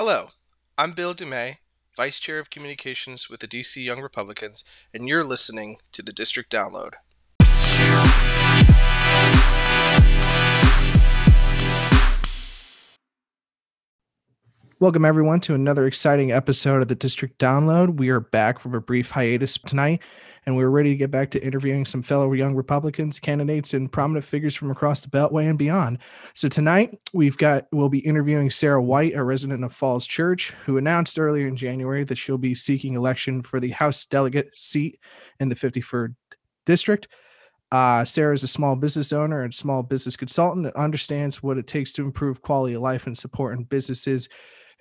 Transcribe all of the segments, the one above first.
Hello, I'm Bill Dumay, Vice Chair of Communications with the DC Young Republicans, and you're listening to the District Download. Welcome, everyone, to another exciting episode of the District Download. We are back from a brief hiatus tonight, and we're ready to get back to interviewing some fellow young Republicans, candidates, and prominent figures from across the Beltway and beyond. So tonight, we've got we'll be interviewing Sarah White, a resident of Falls Church, who announced earlier in January that she'll be seeking election for the House delegate seat in the 53rd district. Uh, Sarah is a small business owner and small business consultant that understands what it takes to improve quality of life and support in businesses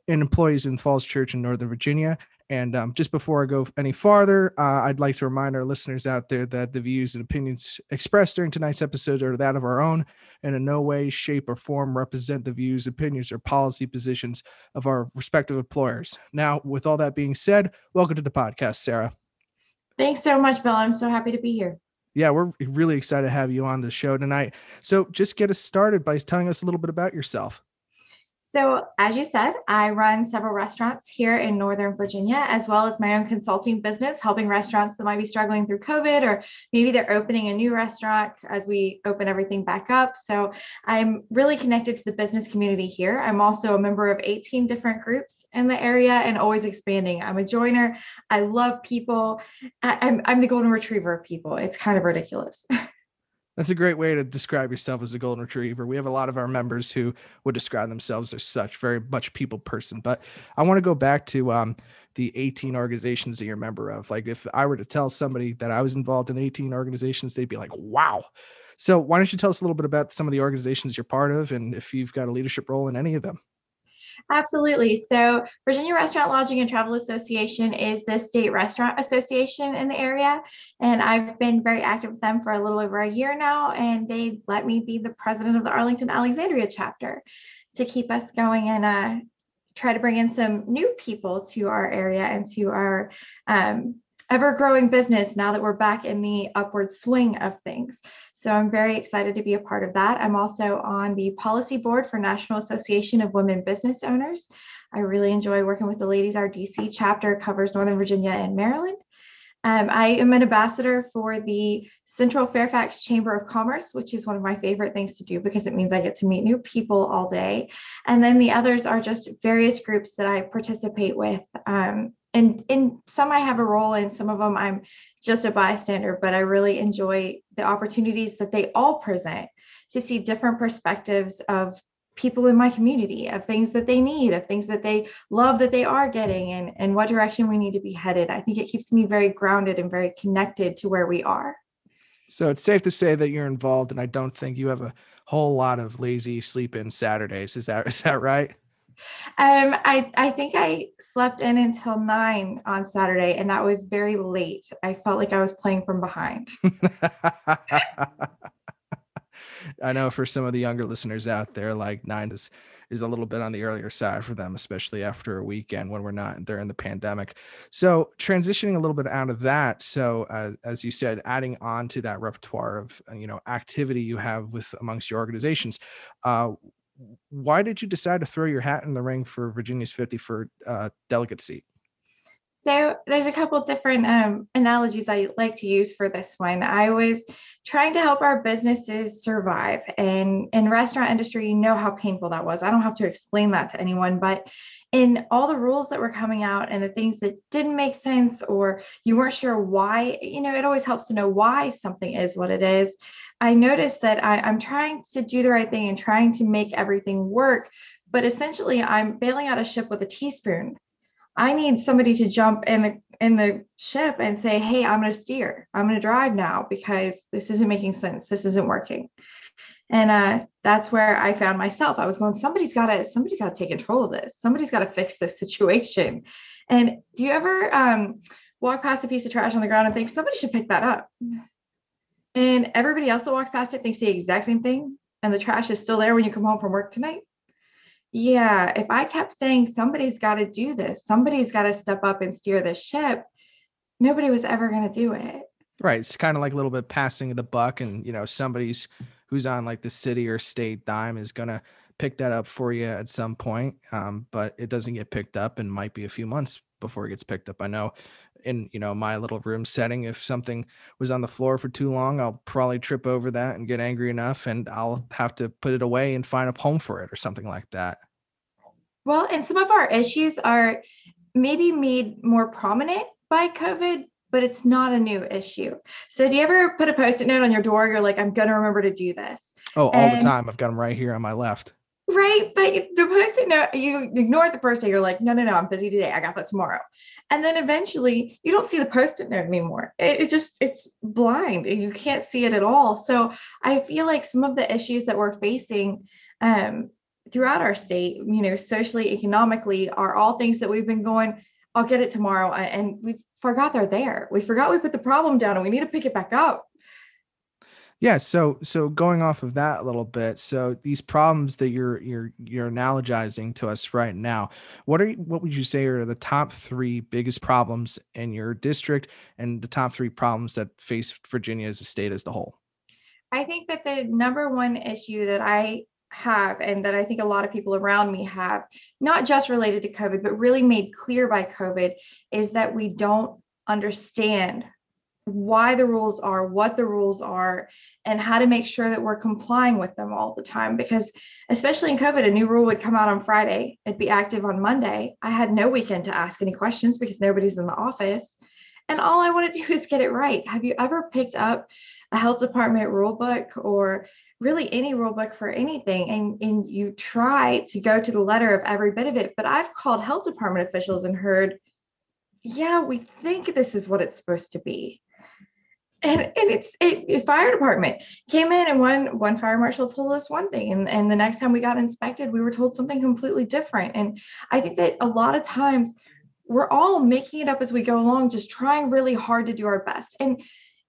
and employees in Falls Church in Northern Virginia. And um, just before I go any farther, uh, I'd like to remind our listeners out there that the views and opinions expressed during tonight's episode are that of our own and in no way, shape, or form represent the views, opinions, or policy positions of our respective employers. Now, with all that being said, welcome to the podcast, Sarah. Thanks so much, Bill. I'm so happy to be here. Yeah, we're really excited to have you on the show tonight. So, just get us started by telling us a little bit about yourself. So, as you said, I run several restaurants here in Northern Virginia, as well as my own consulting business, helping restaurants that might be struggling through COVID, or maybe they're opening a new restaurant as we open everything back up. So, I'm really connected to the business community here. I'm also a member of 18 different groups in the area and always expanding. I'm a joiner. I love people. I, I'm, I'm the golden retriever of people. It's kind of ridiculous. That's a great way to describe yourself as a golden retriever. We have a lot of our members who would describe themselves as such, very much people person. But I want to go back to um, the 18 organizations that you're a member of. Like if I were to tell somebody that I was involved in 18 organizations, they'd be like, wow. So why don't you tell us a little bit about some of the organizations you're part of and if you've got a leadership role in any of them? Absolutely. So, Virginia Restaurant Lodging and Travel Association is the state restaurant association in the area. And I've been very active with them for a little over a year now. And they let me be the president of the Arlington Alexandria chapter to keep us going and uh, try to bring in some new people to our area and to our um, ever growing business now that we're back in the upward swing of things. So I'm very excited to be a part of that. I'm also on the policy board for National Association of Women Business Owners. I really enjoy working with the ladies. Our DC chapter covers Northern Virginia and Maryland. Um, I am an ambassador for the Central Fairfax Chamber of Commerce, which is one of my favorite things to do because it means I get to meet new people all day. And then the others are just various groups that I participate with. Um, and in some I have a role in, some of them I'm just a bystander, but I really enjoy the opportunities that they all present to see different perspectives of people in my community, of things that they need, of things that they love that they are getting, and, and what direction we need to be headed. I think it keeps me very grounded and very connected to where we are. So it's safe to say that you're involved, and I don't think you have a whole lot of lazy sleep in Saturdays. Is that is that right? Um, I I think I slept in until nine on Saturday, and that was very late. I felt like I was playing from behind. I know for some of the younger listeners out there, like nine is is a little bit on the earlier side for them, especially after a weekend when we're not during the pandemic. So transitioning a little bit out of that. So uh, as you said, adding on to that repertoire of you know activity you have with amongst your organizations, uh, why did you decide to throw your hat in the ring for Virginia's 54 uh, delegate seat? So there's a couple different um, analogies I like to use for this one. I was trying to help our businesses survive, and in restaurant industry, you know how painful that was. I don't have to explain that to anyone, but in all the rules that were coming out and the things that didn't make sense, or you weren't sure why, you know, it always helps to know why something is what it is. I noticed that I, I'm trying to do the right thing and trying to make everything work, but essentially I'm bailing out a ship with a teaspoon. I need somebody to jump in the in the ship and say, "Hey, I'm going to steer. I'm going to drive now because this isn't making sense. This isn't working." And uh, that's where I found myself. I was going, "Somebody's got to somebody's got to take control of this. Somebody's got to fix this situation." And do you ever um, walk past a piece of trash on the ground and think somebody should pick that up? And everybody else that walks past it thinks the exact same thing. And the trash is still there when you come home from work tonight. Yeah, if I kept saying somebody's got to do this, somebody's got to step up and steer the ship, nobody was ever going to do it. Right. It's kind of like a little bit passing the buck, and you know, somebody's who's on like the city or state dime is going to pick that up for you at some point, um, but it doesn't get picked up and might be a few months before it gets picked up. I know in you know my little room setting, if something was on the floor for too long, I'll probably trip over that and get angry enough, and I'll have to put it away and find a home for it or something like that. Well, and some of our issues are maybe made more prominent by COVID, but it's not a new issue. So, do you ever put a post it note on your door? You're like, I'm going to remember to do this. Oh, all and, the time. I've got them right here on my left. Right. But the post it note, you ignore it the first day. You're like, no, no, no, I'm busy today. I got that tomorrow. And then eventually you don't see the post it note anymore. It, it just, it's blind. You can't see it at all. So, I feel like some of the issues that we're facing, um, throughout our state, you know, socially, economically, are all things that we've been going, I'll get it tomorrow. And we forgot they're there. We forgot we put the problem down and we need to pick it back up. Yeah, so so going off of that a little bit, so these problems that you're you're you're analogizing to us right now, what are you, what would you say are the top three biggest problems in your district and the top three problems that face Virginia as a state as a whole? I think that the number one issue that I have and that I think a lot of people around me have, not just related to COVID, but really made clear by COVID, is that we don't understand why the rules are, what the rules are, and how to make sure that we're complying with them all the time. Because, especially in COVID, a new rule would come out on Friday, it'd be active on Monday. I had no weekend to ask any questions because nobody's in the office. And all I want to do is get it right. Have you ever picked up a health department rule book or really any rule book for anything and, and you try to go to the letter of every bit of it? But I've called health department officials and heard, yeah, we think this is what it's supposed to be. And, and it's it, fire department came in and one one fire marshal told us one thing and, and the next time we got inspected we were told something completely different and i think that a lot of times we're all making it up as we go along, just trying really hard to do our best. And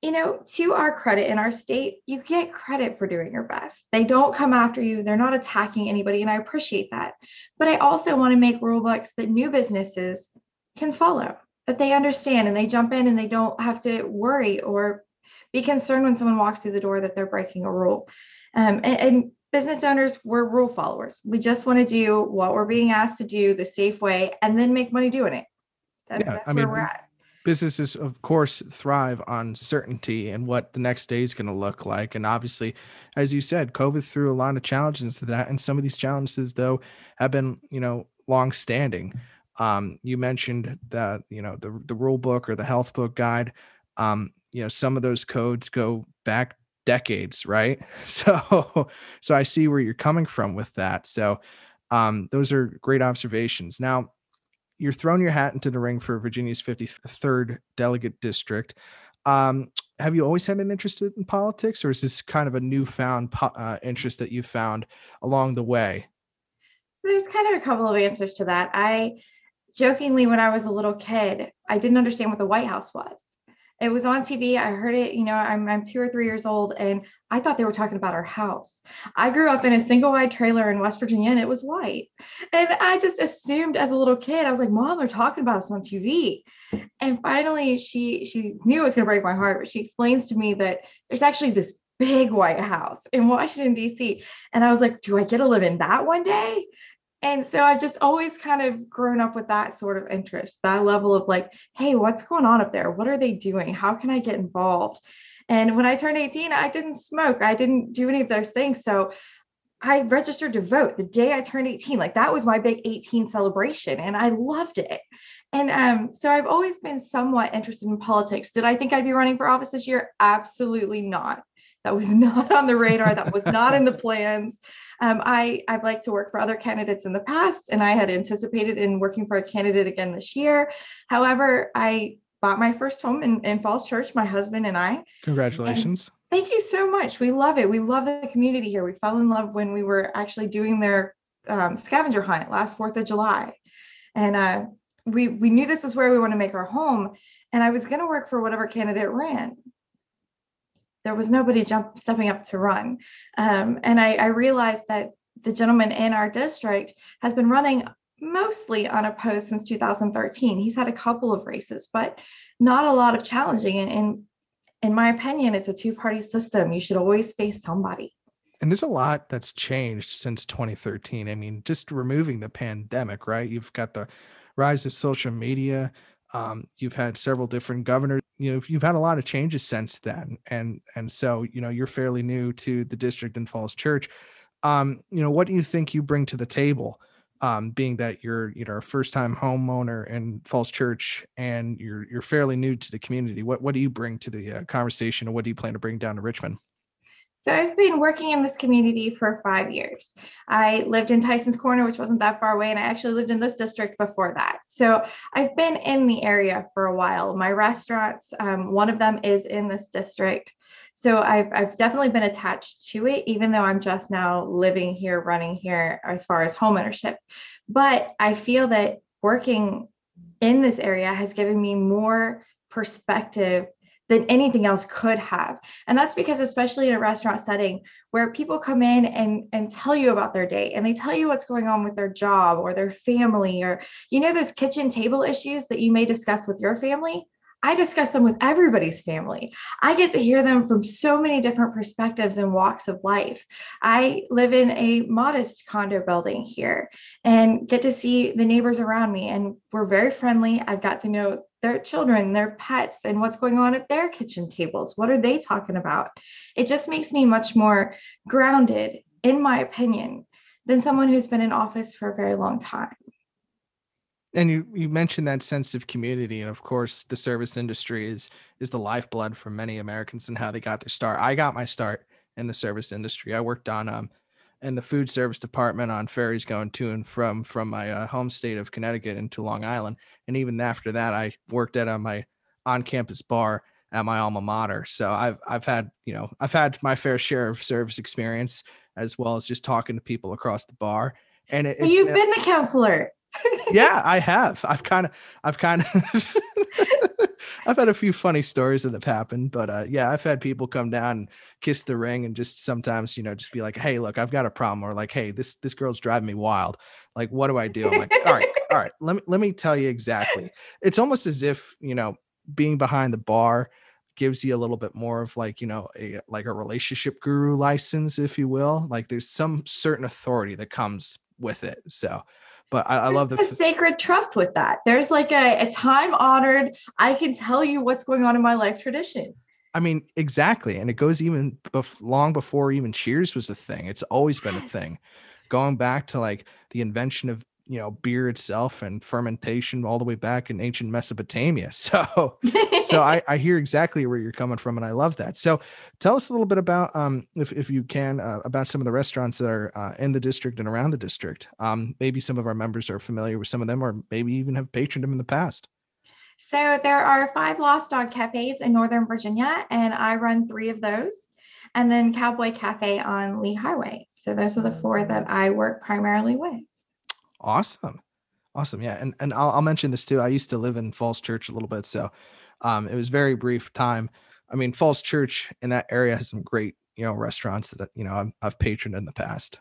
you know, to our credit in our state, you get credit for doing your best. They don't come after you, they're not attacking anybody, and I appreciate that. But I also want to make rule books that new businesses can follow, that they understand and they jump in and they don't have to worry or be concerned when someone walks through the door that they're breaking a rule. Um, and, and business owners, we're rule followers. We just want to do what we're being asked to do the safe way and then make money doing it. That, yeah, that's I mean, where we're at. Businesses, of course, thrive on certainty and what the next day is going to look like. And obviously, as you said, COVID threw a lot of challenges to that. And some of these challenges, though, have been, you know, long standing. Um, you mentioned that, you know, the, the rule book or the health book guide. Um, you know, some of those codes go back decades, right? So so I see where you're coming from with that. So um, those are great observations. Now, you're throwing your hat into the ring for Virginia's 53rd delegate district. Um, have you always had an interest in politics, or is this kind of a newfound uh, interest that you found along the way? So there's kind of a couple of answers to that. I jokingly, when I was a little kid, I didn't understand what the White House was it was on TV. I heard it, you know, I'm, I'm two or three years old and I thought they were talking about our house. I grew up in a single wide trailer in West Virginia and it was white. And I just assumed as a little kid, I was like, Mom, they're talking about us on TV. And finally she she knew it was gonna break my heart, but she explains to me that there's actually this big white house in Washington, DC. And I was like, do I get to live in that one day? And so I've just always kind of grown up with that sort of interest, that level of like, hey, what's going on up there? What are they doing? How can I get involved? And when I turned 18, I didn't smoke, I didn't do any of those things. So I registered to vote the day I turned 18. Like that was my big 18 celebration, and I loved it. And um, so I've always been somewhat interested in politics. Did I think I'd be running for office this year? Absolutely not. That was not on the radar. That was not in the plans. Um, I, I've liked to work for other candidates in the past, and I had anticipated in working for a candidate again this year. However, I bought my first home in, in Falls Church, my husband and I. Congratulations. And thank you so much. We love it. We love the community here. We fell in love when we were actually doing their um, scavenger hunt last 4th of July. And uh, we, we knew this was where we want to make our home. And I was going to work for whatever candidate ran there was nobody jump stepping up to run. Um, and I, I realized that the gentleman in our district has been running mostly unopposed since 2013. He's had a couple of races, but not a lot of challenging. And, and in my opinion, it's a two party system. You should always face somebody. And there's a lot that's changed since 2013. I mean, just removing the pandemic, right? You've got the rise of social media. Um, you've had several different governors. You know, you've had a lot of changes since then, and and so you know you're fairly new to the district in Falls Church. Um, you know, what do you think you bring to the table? Um, being that you're you know a first time homeowner in Falls Church and you're you're fairly new to the community. What what do you bring to the uh, conversation, and what do you plan to bring down to Richmond? So I've been working in this community for five years. I lived in Tyson's Corner, which wasn't that far away, and I actually lived in this district before that. So I've been in the area for a while. My restaurants, um, one of them is in this district. So I've, I've definitely been attached to it, even though I'm just now living here, running here as far as homeownership. But I feel that working in this area has given me more perspective than anything else could have. And that's because, especially in a restaurant setting where people come in and, and tell you about their day and they tell you what's going on with their job or their family, or, you know, those kitchen table issues that you may discuss with your family. I discuss them with everybody's family. I get to hear them from so many different perspectives and walks of life. I live in a modest condo building here and get to see the neighbors around me, and we're very friendly. I've got to know their children, their pets, and what's going on at their kitchen tables. What are they talking about? It just makes me much more grounded, in my opinion, than someone who's been in office for a very long time. And you, you mentioned that sense of community, and of course, the service industry is is the lifeblood for many Americans and how they got their start. I got my start in the service industry. I worked on um, in the food service department on ferries going to and from from my uh, home state of Connecticut into Long Island. And even after that, I worked at uh, my on-campus bar at my alma mater. So I've I've had you know I've had my fair share of service experience as well as just talking to people across the bar. And it, you've been the counselor. Yeah, I have. I've kind of I've kind of I've had a few funny stories that have happened, but uh, yeah, I've had people come down and kiss the ring and just sometimes, you know, just be like, "Hey, look, I've got a problem," or like, "Hey, this this girl's driving me wild. Like, what do I do?" I'm like, "All right, all right, let me let me tell you exactly." It's almost as if you know, being behind the bar gives you a little bit more of like you know a like a relationship guru license if you will like there's some certain authority that comes with it so but I, I love the f- sacred trust with that. There's like a, a time honored, I can tell you what's going on in my life tradition. I mean, exactly. And it goes even bef- long before even Cheers was a thing. It's always been a thing. Going back to like the invention of you know beer itself and fermentation all the way back in ancient Mesopotamia. So so I, I hear exactly where you're coming from and I love that. So tell us a little bit about um if, if you can uh, about some of the restaurants that are uh, in the district and around the district. Um maybe some of our members are familiar with some of them or maybe even have patroned them in the past. So there are five Lost Dog cafes in Northern Virginia and I run three of those and then Cowboy Cafe on Lee Highway. So those are the four that I work primarily with. Awesome. Awesome. Yeah. And and I'll, I'll mention this too. I used to live in Falls Church a little bit. So um, it was very brief time. I mean, Falls Church in that area has some great, you know, restaurants that, you know, I've, I've patroned in the past.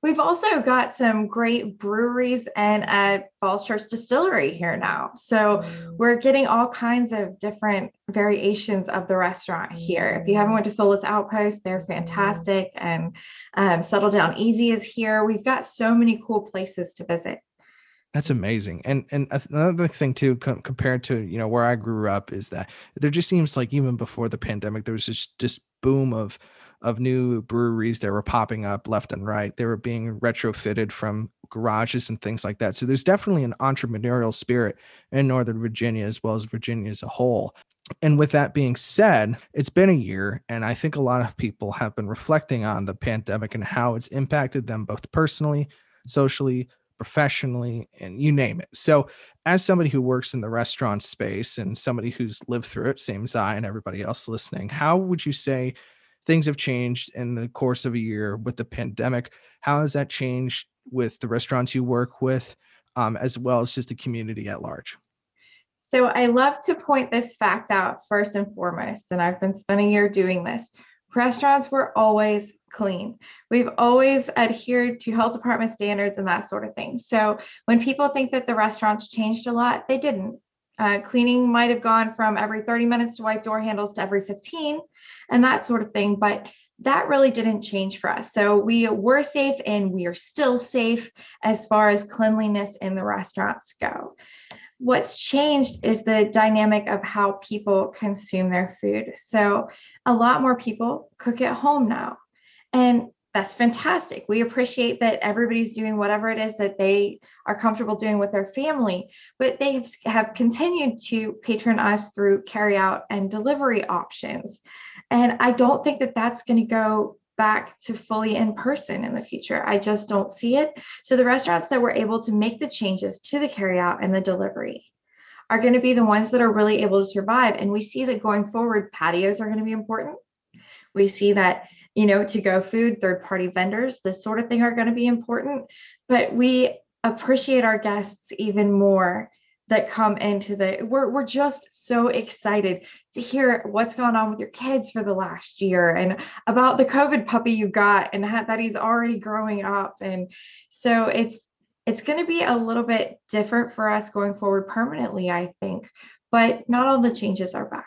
We've also got some great breweries and a Falls Church distillery here now. So we're getting all kinds of different variations of the restaurant here. If you haven't went to Solace Outpost, they're fantastic. And um, Settle Down Easy is here. We've got so many cool places to visit. That's amazing. And and another thing too, com- compared to you know where I grew up, is that there just seems like even before the pandemic, there was just this boom of of new breweries that were popping up left and right. They were being retrofitted from garages and things like that. So there's definitely an entrepreneurial spirit in Northern Virginia as well as Virginia as a whole. And with that being said, it's been a year, and I think a lot of people have been reflecting on the pandemic and how it's impacted them both personally, socially, professionally, and you name it. So, as somebody who works in the restaurant space and somebody who's lived through it, same as I and everybody else listening, how would you say things have changed in the course of a year with the pandemic. How has that changed with the restaurants you work with, um, as well as just the community at large? So I love to point this fact out first and foremost, and I've been spending a year doing this. Restaurants were always clean. We've always adhered to health department standards and that sort of thing. So when people think that the restaurants changed a lot, they didn't. Uh, cleaning might have gone from every 30 minutes to wipe door handles to every 15 and that sort of thing. But that really didn't change for us. So we were safe and we are still safe as far as cleanliness in the restaurants go. What's changed is the dynamic of how people consume their food. So a lot more people cook at home now. And that's fantastic. We appreciate that everybody's doing whatever it is that they are comfortable doing with their family, but they have continued to patron us through carry out and delivery options. And I don't think that that's going to go back to fully in person in the future. I just don't see it. So the restaurants that were able to make the changes to the carry out and the delivery are going to be the ones that are really able to survive. And we see that going forward, patios are going to be important. We see that, you know, to go food, third party vendors, this sort of thing are going to be important. But we appreciate our guests even more that come into the we're, we're just so excited to hear what's gone on with your kids for the last year and about the covid puppy you got and that he's already growing up and so it's it's going to be a little bit different for us going forward permanently i think but not all the changes are bad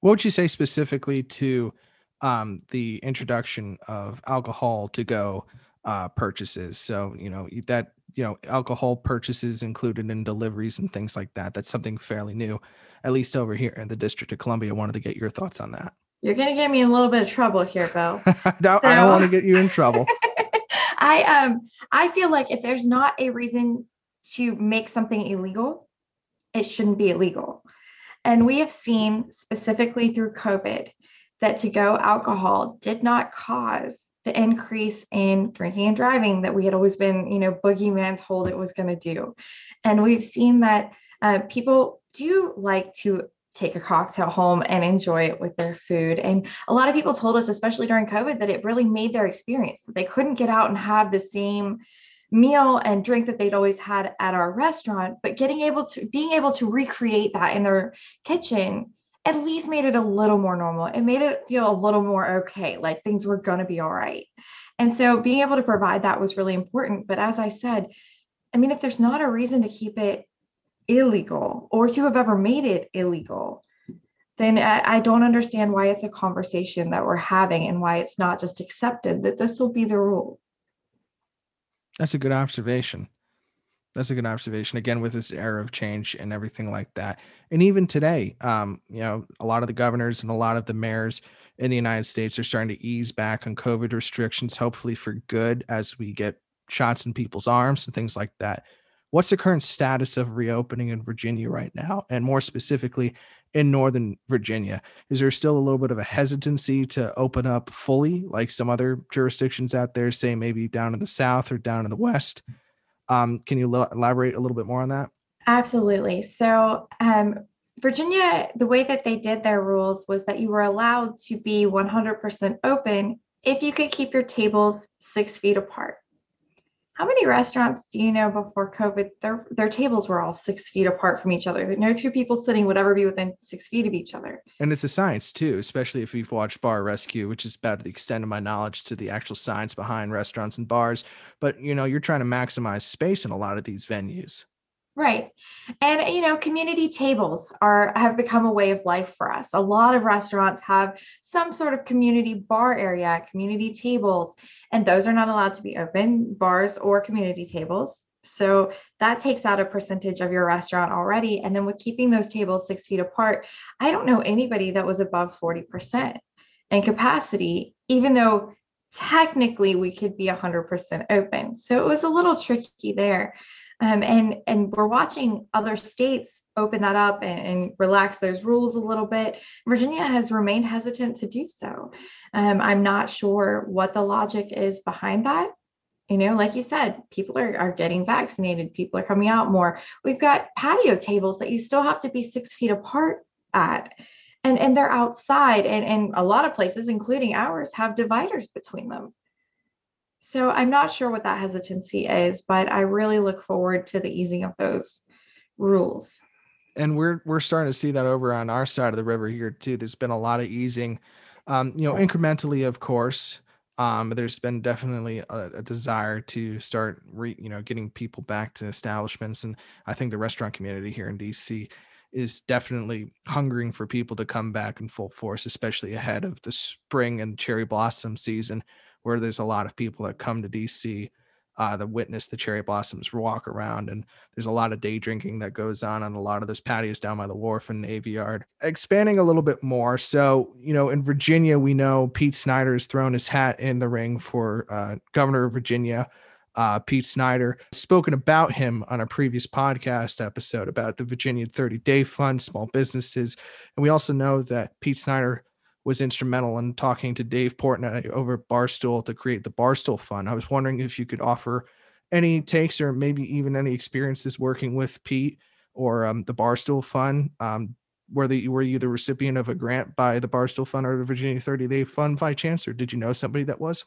what would you say specifically to um, the introduction of alcohol to go uh, purchases. So, you know, that, you know, alcohol purchases included in deliveries and things like that. That's something fairly new, at least over here in the District of Columbia. I wanted to get your thoughts on that. You're going to get me in a little bit of trouble here, Bill. I don't, so... don't want to get you in trouble. I um I feel like if there's not a reason to make something illegal, it shouldn't be illegal. And we have seen specifically through COVID that to go alcohol did not cause the increase in drinking and driving that we had always been, you know, boogeyman told it was going to do. And we've seen that uh, people do like to take a cocktail home and enjoy it with their food. And a lot of people told us, especially during COVID, that it really made their experience, that they couldn't get out and have the same meal and drink that they'd always had at our restaurant, but getting able to being able to recreate that in their kitchen at least made it a little more normal. It made it feel a little more okay, like things were going to be all right. And so being able to provide that was really important. But as I said, I mean, if there's not a reason to keep it illegal or to have ever made it illegal, then I, I, don't understand why it's a conversation that we're having and why it's not just accepted that this will be the rule. That's a good observation. That's a good observation. Again, with this era of change and everything like that, and even today, um, you know, a lot of the governors and a lot of the mayors in the United States are starting to ease back on COVID restrictions, hopefully for good, as we get shots in people's arms and things like that. What's the current status of reopening in Virginia right now, and more specifically in Northern Virginia? Is there still a little bit of a hesitancy to open up fully, like some other jurisdictions out there, say maybe down in the South or down in the West? Um, can you elaborate a little bit more on that? Absolutely. So, um, Virginia, the way that they did their rules was that you were allowed to be 100% open if you could keep your tables six feet apart. How many restaurants do you know before COVID, their, their tables were all six feet apart from each other? No two people sitting would ever be within six feet of each other. And it's a science too, especially if you've watched Bar Rescue, which is about the extent of my knowledge to the actual science behind restaurants and bars. But you know, you're trying to maximize space in a lot of these venues. Right. And you know, community tables are have become a way of life for us. A lot of restaurants have some sort of community bar area, community tables, and those are not allowed to be open, bars or community tables. So that takes out a percentage of your restaurant already. And then with keeping those tables six feet apart, I don't know anybody that was above 40% in capacity, even though technically we could be 100% open. So it was a little tricky there. Um, and and we're watching other states open that up and, and, relax those rules a little bit. Virginia has remained hesitant to do so. Um, I'm not sure what the logic is behind that. You know, like you said, people are, are getting vaccinated, people are coming out more. We've got patio tables that you still have to be six feet apart at. And, and they're outside, and, and a lot of places, including ours, have dividers between them. So I'm not sure what that hesitancy is, but I really look forward to the easing of those rules. And we're we're starting to see that over on our side of the river here too. There's been a lot of easing, um, you know, incrementally, of course. Um, there's been definitely a, a, desire to start, re, you know, getting people back to establishments, and I think the restaurant community here in DC is definitely hungering for people to come back in full force, especially ahead of the spring and cherry blossom season, where there's a lot of people that come to DC uh, to witness the cherry blossoms walk around. And there's a lot of day drinking that goes on on a lot of those patios down by the wharf and Navy Yard. Expanding a little bit more. So, you know, in Virginia, we know Pete Snyder has thrown his hat in the ring for uh, governor of Virginia uh, Pete Snyder, spoken about him on a previous podcast episode about the Virginia 30 Day Fund, small businesses. And we also know that Pete Snyder was instrumental in talking to Dave Portnoy over Barstool to create the Barstool Fund. I was wondering if you could offer any takes or maybe even any experiences working with Pete or um, the Barstool Fund. Um, were, the, were you the recipient of a grant by the Barstool Fund or the Virginia 30 Day Fund by chance, or did you know somebody that was?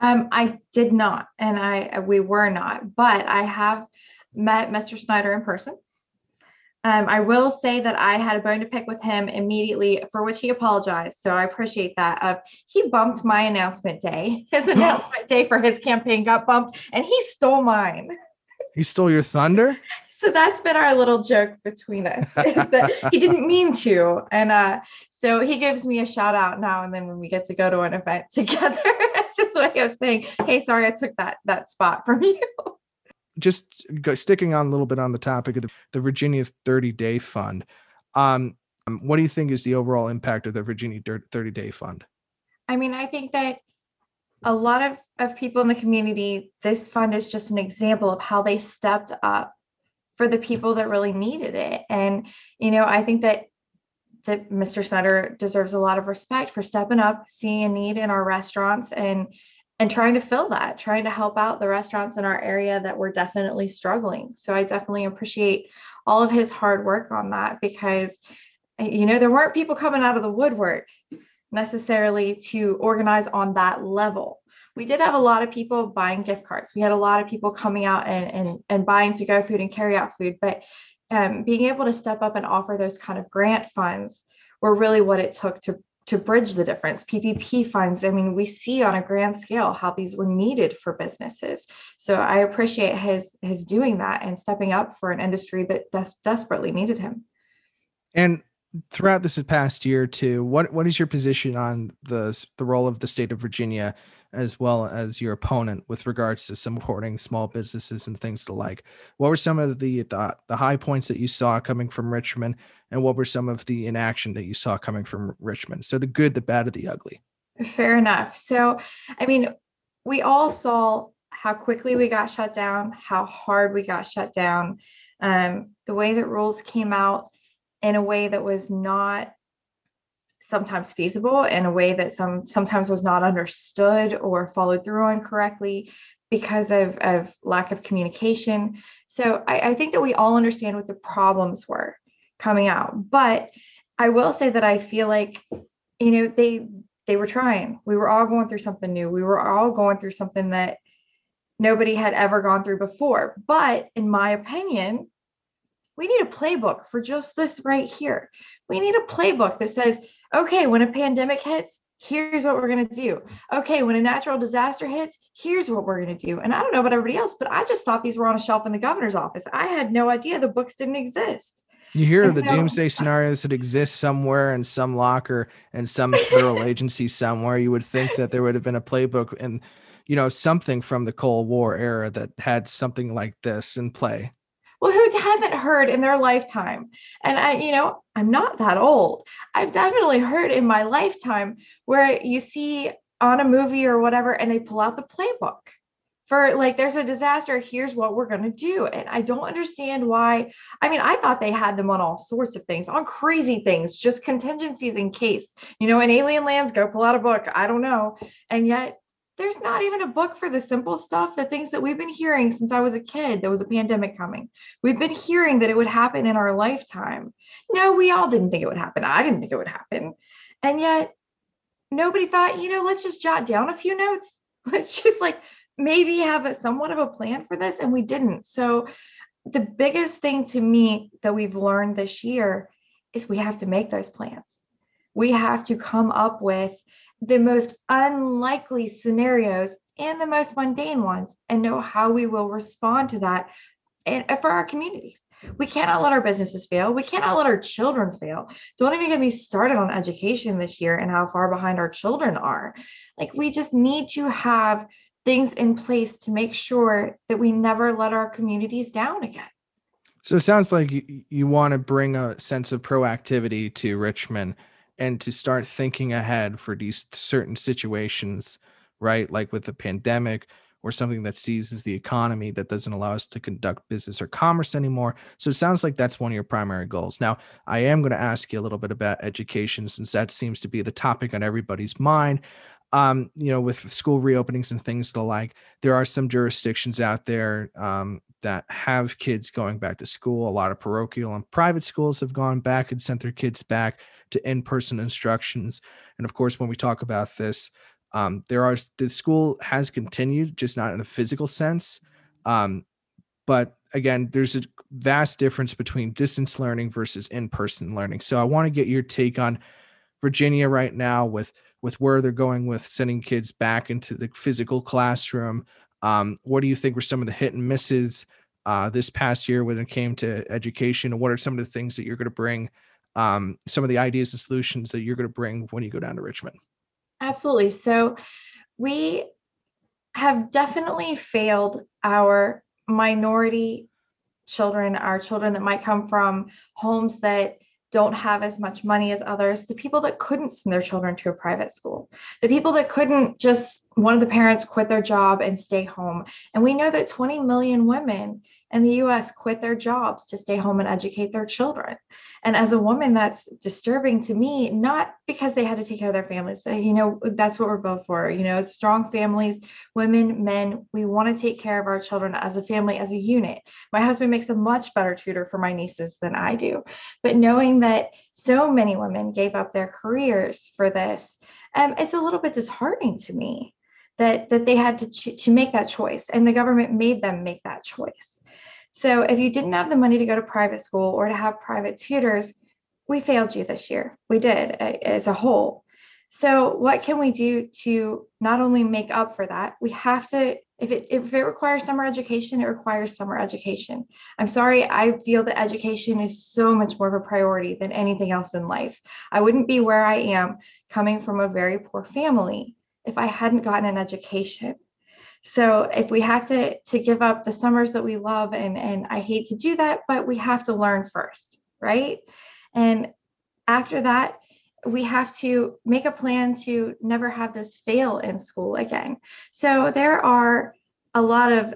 Um, I did not, and I we were not, but I have met Mr. Snyder in person. Um, I will say that I had a bone to pick with him immediately, for which he apologized. So I appreciate that. Of he bumped my announcement day. His announcement day for his campaign got bumped, and he stole mine. He stole your thunder. so that's been our little joke between us. he didn't mean to, and uh, so he gives me a shout out now and then when we get to go to an event together it's his way of saying, "Hey, sorry, I took that that spot from you." Just sticking on a little bit on the topic of the, the Virginia 30 Day Fund. Um, um, what do you think is the overall impact of the Virginia 30 Day Fund? I mean, I think that a lot of, of people in the community, this fund is just an example of how they stepped up for the people that really needed it. And, you know, I think that that Mr. Snyder deserves a lot of respect for stepping up, seeing a need in our restaurants and and trying to fill that, trying to help out the restaurants in our area that were definitely struggling. So I definitely appreciate all of his hard work on that because you know there weren't people coming out of the woodwork necessarily to organize on that level. We did have a lot of people buying gift cards. We had a lot of people coming out and and, and buying to go food and carry out food, but um, being able to step up and offer those kind of grant funds were really what it took to to bridge the difference. PPP funds, I mean, we see on a grand scale how these were needed for businesses. So I appreciate his his doing that and stepping up for an industry that des- desperately needed him. And throughout this past year too, what what is your position on the the role of the state of Virginia as well as your opponent with regards to supporting small businesses and things to like. What were some of the, the, the high points that you saw coming from Richmond, and what were some of the inaction that you saw coming from Richmond? So the good, the bad, and the ugly. Fair enough. So, I mean, we all saw how quickly we got shut down, how hard we got shut down, um, the way that rules came out in a way that was not sometimes feasible in a way that some sometimes was not understood or followed through on correctly because of, of lack of communication. So I, I think that we all understand what the problems were coming out. But I will say that I feel like, you know, they they were trying. We were all going through something new. We were all going through something that nobody had ever gone through before. But in my opinion, we need a playbook for just this right here. We need a playbook that says, okay, when a pandemic hits, here's what we're going to do. Okay, when a natural disaster hits, here's what we're going to do. And I don't know about everybody else, but I just thought these were on a shelf in the governor's office. I had no idea the books didn't exist. You hear and the so, doomsday scenarios that exist somewhere in some locker and some federal agency somewhere. You would think that there would have been a playbook and, you know, something from the Cold War era that had something like this in play well who hasn't heard in their lifetime? And i you know i'm not that old. I've definitely heard in my lifetime where you see on a movie or whatever and they pull out the playbook for like there's a disaster here's what we're going to do. And i don't understand why i mean i thought they had them on all sorts of things on crazy things just contingencies in case. You know in alien lands go pull out a book i don't know. And yet there's not even a book for the simple stuff, the things that we've been hearing since I was a kid. There was a pandemic coming. We've been hearing that it would happen in our lifetime. No, we all didn't think it would happen. I didn't think it would happen. And yet, nobody thought, you know, let's just jot down a few notes. Let's just like maybe have a somewhat of a plan for this. And we didn't. So, the biggest thing to me that we've learned this year is we have to make those plans. We have to come up with the most unlikely scenarios and the most mundane ones and know how we will respond to that and uh, for our communities. We cannot let our businesses fail. We cannot let our children fail. Don't even get me started on education this year and how far behind our children are. Like, we just need to have things in place to make sure that we never let our communities down again. So it sounds like you, you want to bring a sense of proactivity to Richmond and to start thinking ahead for these certain situations, right? Like with the pandemic or something that seizes the economy that doesn't allow us to conduct business or commerce anymore. So it sounds like that's one of your primary goals. Now, I am going to ask you a little bit about education since that seems to be the topic on everybody's mind. Um, you know, with school reopenings and things the like, there are some jurisdictions out there um, that have kids going back to school. A lot of parochial and private schools have gone back and sent their kids back to in-person instructions. And of course, when we talk about this, um, there are the school has continued, just not in a physical sense. Um, but again, there's a vast difference between distance learning versus in-person learning. So I want to get your take on Virginia right now with with where they're going with sending kids back into the physical classroom. Um, what do you think were some of the hit and misses uh, this past year when it came to education? And what are some of the things that you're going to bring? Um, some of the ideas and solutions that you're going to bring when you go down to Richmond? Absolutely. So we have definitely failed our minority children, our children that might come from homes that don't have as much money as others, the people that couldn't send their children to a private school, the people that couldn't just one of the parents quit their job and stay home. And we know that 20 million women in the US quit their jobs to stay home and educate their children. And as a woman, that's disturbing to me, not because they had to take care of their families. You know, that's what we're both for. You know, strong families, women, men, we want to take care of our children as a family, as a unit. My husband makes a much better tutor for my nieces than I do. But knowing that so many women gave up their careers for this, um, it's a little bit disheartening to me that that they had to ch- to make that choice and the government made them make that choice so if you didn't have the money to go to private school or to have private tutors we failed you this year. We did as a whole. So what can we do to not only make up for that we have to if it if it requires summer education it requires summer education. I'm sorry i feel that education is so much more of a priority than anything else in life. I wouldn't be where i am coming from a very poor family if I hadn't gotten an education. So if we have to to give up the summers that we love and and I hate to do that, but we have to learn first, right? And after that, we have to make a plan to never have this fail in school again. So there are a lot of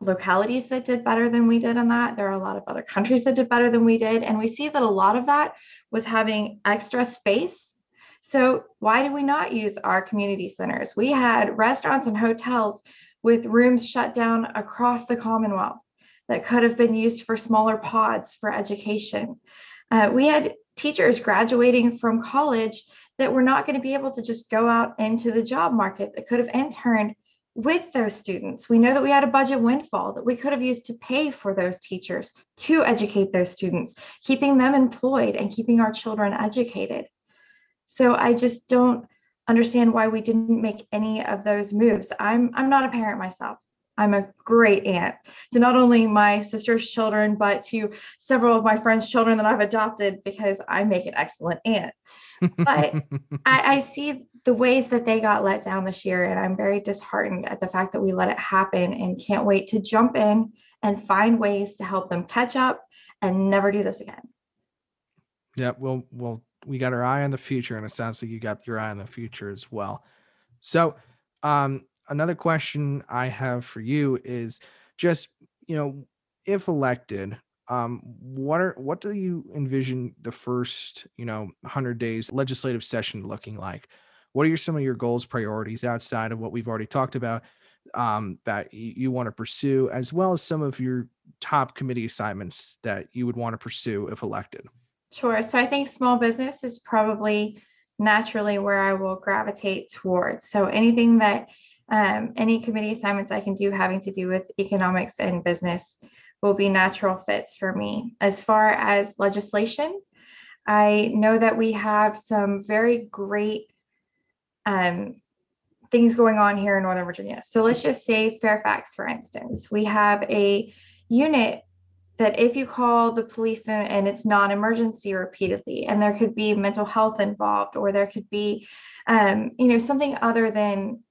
localities that did better than we did on that. There are a lot of other countries that did better than we did. And we see that a lot of that was having extra space so why do we not use our community centers? We had restaurants and hotels with rooms shut down across the Commonwealth that could have been used for smaller pods for education. Uh, we had teachers graduating from college that were not going to be able to just go out into the job market that could have interned with those students. We know that we had a budget windfall that we could have used to pay for those teachers to educate those students, keeping them employed and keeping our children educated. So I just don't understand why we didn't make any of those moves. I'm I'm not a parent myself. I'm a great aunt to not only my sister's children, but to several of my friends' children that I've adopted because I make an excellent aunt. But I, I, see the ways that they got let down this year, and I'm very disheartened at the fact that we let it happen and can't wait to jump in and find ways to help them catch up and never do this again. Yeah, well, well, we got our eye on the future, and it sounds like you got your eye on the future as well. So, um, another question I have for you is just you know, if elected, um, what are what do you envision the first you know 100 days legislative session looking like? What are some of your goals, priorities outside of what we've already talked about um, that you want to pursue, as well as some of your top committee assignments that you would want to pursue if elected? Sure. So I think small business is probably naturally where I will gravitate towards. So anything that um, any committee assignments I can do having to do with economics and business will be natural fits for me. As far as legislation, I know that we have some very great um, things going on here in Northern Virginia. So let's just say Fairfax, for instance. We have a unit that if you call the police and, it's non-emergency repeatedly and there could be mental health involved or there could be um, you know something other than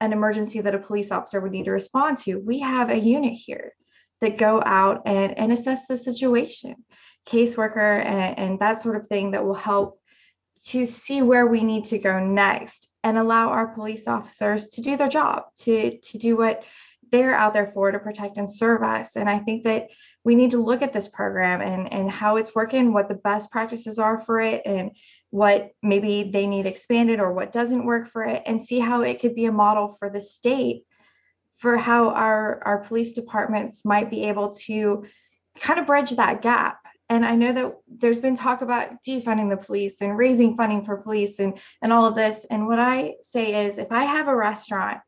an emergency that a police officer would need to respond to we have a unit here that go out and, and assess the situation caseworker and, and that sort of thing that will help to see where we need to go next and allow our police officers to do their job to to do what they're out there for to protect and serve us. And I think that we need to look at this program and, and how it's working, what the best practices are for it, and what maybe they need expanded or what doesn't work for it, and see how it could be a model for the state for how our, our police departments might be able to kind of bridge that gap. And I know that there's been talk about defunding the police and raising funding for police and, and all of this. And what I say is if I have a restaurant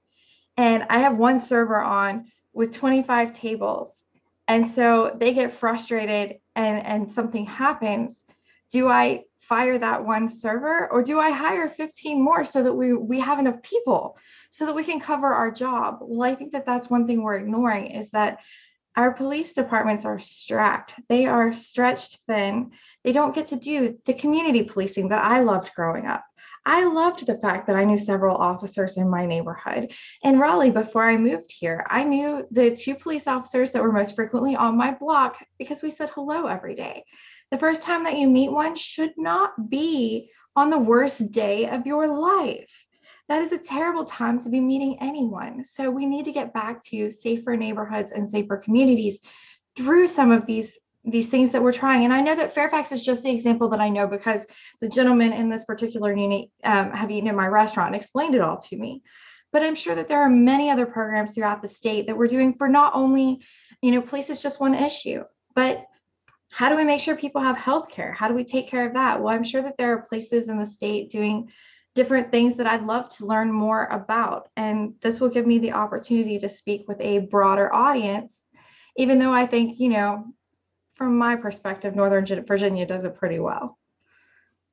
and I have one server on with 25 tables. And so they get frustrated and, and something happens. Do I fire that one server or do I hire 15 more so that we, we have enough people so that we can cover our job? Well, I think that that's one thing we're ignoring is that our police departments are strapped. They are stretched thin. They don't get to do the community policing that I loved growing up. I loved the fact that I knew several officers in my neighborhood. In Raleigh, before I moved here, I knew the two police officers that were most frequently on my block because we said hello every day. The first time that you meet one should not be on the worst day of your life. That is a terrible time to be meeting anyone. So we need to get back to safer neighborhoods and safer communities through some of these these things that we're trying. And I know that Fairfax is just the example that I know because the gentleman in this particular unit um, have eaten in my restaurant and explained it all to me. But I'm sure that there are many other programs throughout the state that we're doing for not only, you know, police is just one issue, but how do we make sure people have health care? How do we take care of that? Well, I'm sure that there are places in the state doing different things that I'd love to learn more about. And this will give me the opportunity to speak with a broader audience, even though I think, you know, from my perspective, Northern Virginia does it pretty well.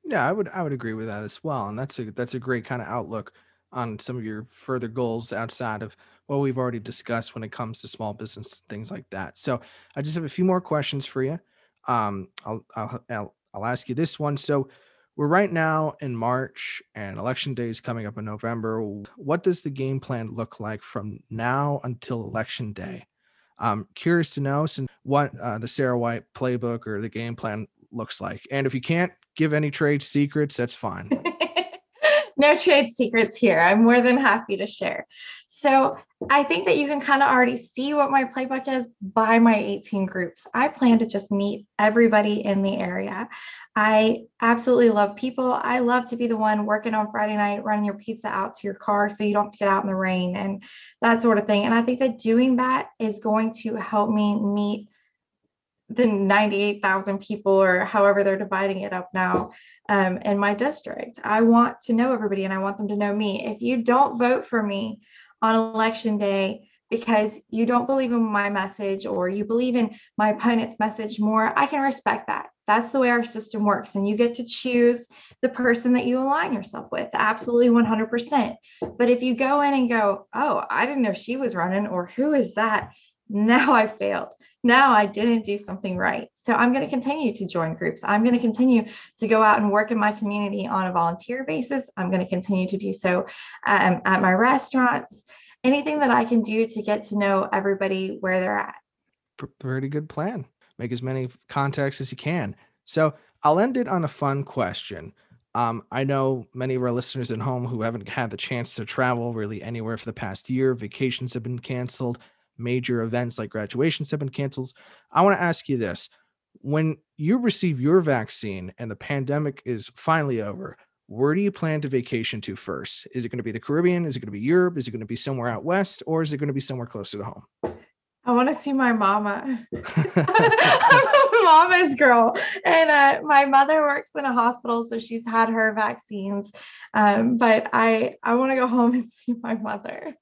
Yeah, I would I would agree with that as well, and that's a that's a great kind of outlook on some of your further goals outside of what we've already discussed when it comes to small business things like that. So I just have a few more questions for you. Um, I'll I'll I'll, I'll ask you this one. So we're right now in March and election day is coming up in November. What does the game plan look like from now until election day? I'm curious to know what uh, the Sarah White playbook or the game plan looks like. And if you can't give any trade secrets, that's fine. No trade secrets here. I'm more than happy to share. So I think that you can kind of already see what my playbook is by my 18 groups. I plan to just meet everybody in the area. I absolutely love people. I love to be the one working on Friday night, running your pizza out to your car so you don't have to get out in the rain and that sort of thing. And I think that doing that is going to help me meet the 98,000 people or however they're dividing it up now um, in my district. I want to know everybody and I want them to know me. If you don't vote for me on election day because you don't believe in my message or you believe in my opponent's message more, I can respect that. That's the way our system works. And you get to choose the person that you align yourself with. Absolutely 100%. But if you go in and go, oh, I didn't know she was running, or who is that? Now I failed now I didn't do something right. So I'm going to continue to join groups. I'm going to continue to go out and work in my community on a volunteer basis. I'm going to continue to do so um, at my restaurants. Anything that I can do to get to know everybody where they're at. Pretty good plan. Make as many contacts as you can. So I'll end it on a fun question. Um, I know many of our listeners at home who haven't had the chance to travel really anywhere for the past year. Vacations have been canceled major events like graduations have been canceled. I want to ask you this when you receive your vaccine and the pandemic is finally over, where do you plan to vacation to first? Is it going to be the Caribbean? Is it going to be Europe? Is it going to be somewhere out west? Or is it going to be somewhere closer to home? I want to see my mama. I'm a mama's girl. And uh, my mother works in a hospital, so she's had her vaccines. Um, but I, I want to go home and see my mother.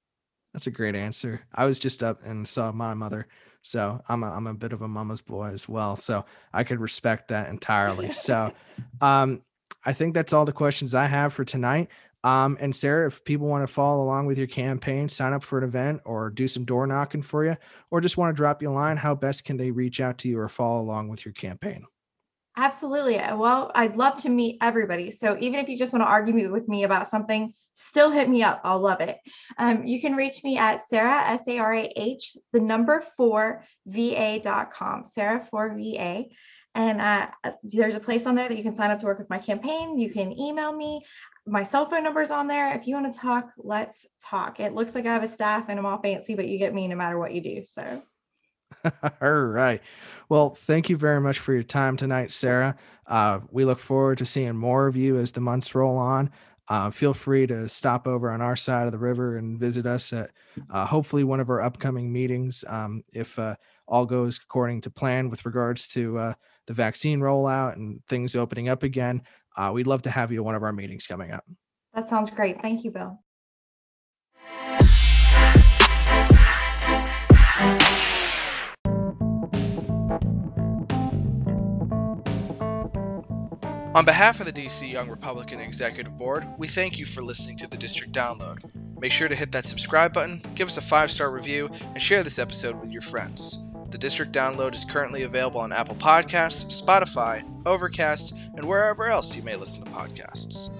That's a great answer. I was just up and saw my mother. So I'm a, I'm a bit of a mama's boy as well. So I could respect that entirely. So um, I think that's all the questions I have for tonight. Um, and Sarah, if people want to follow along with your campaign, sign up for an event or do some door knocking for you, or just want to drop you a line, how best can they reach out to you or follow along with your campaign? Absolutely. Uh, well, I'd love to meet everybody. So even if you just want to argue with me about something, still hit me up. I'll love it. Um, you can reach me at Sarah, S A R A H, the number four, VA.com, Sarah for VA. And uh, there's a place on there that you can sign up to work with my campaign. You can email me. My cell phone number's on there. If you want to talk, let's talk. It looks like I have a staff and I'm all fancy, but you get me no matter what you do. So. all right. Well, thank you very much for your time tonight, Sarah. Uh, we look forward to seeing more of you as the months roll on. Uh, feel free to stop over on our side of the river and visit us at uh, hopefully one of our upcoming meetings um, if uh, all goes according to plan with regards to uh, the vaccine rollout and things opening up again. Uh, we'd love to have you at one of our meetings coming up. That sounds great. Thank you, Bill. On behalf of the DC Young Republican Executive Board, we thank you for listening to the District Download. Make sure to hit that subscribe button, give us a five star review, and share this episode with your friends. The District Download is currently available on Apple Podcasts, Spotify, Overcast, and wherever else you may listen to podcasts.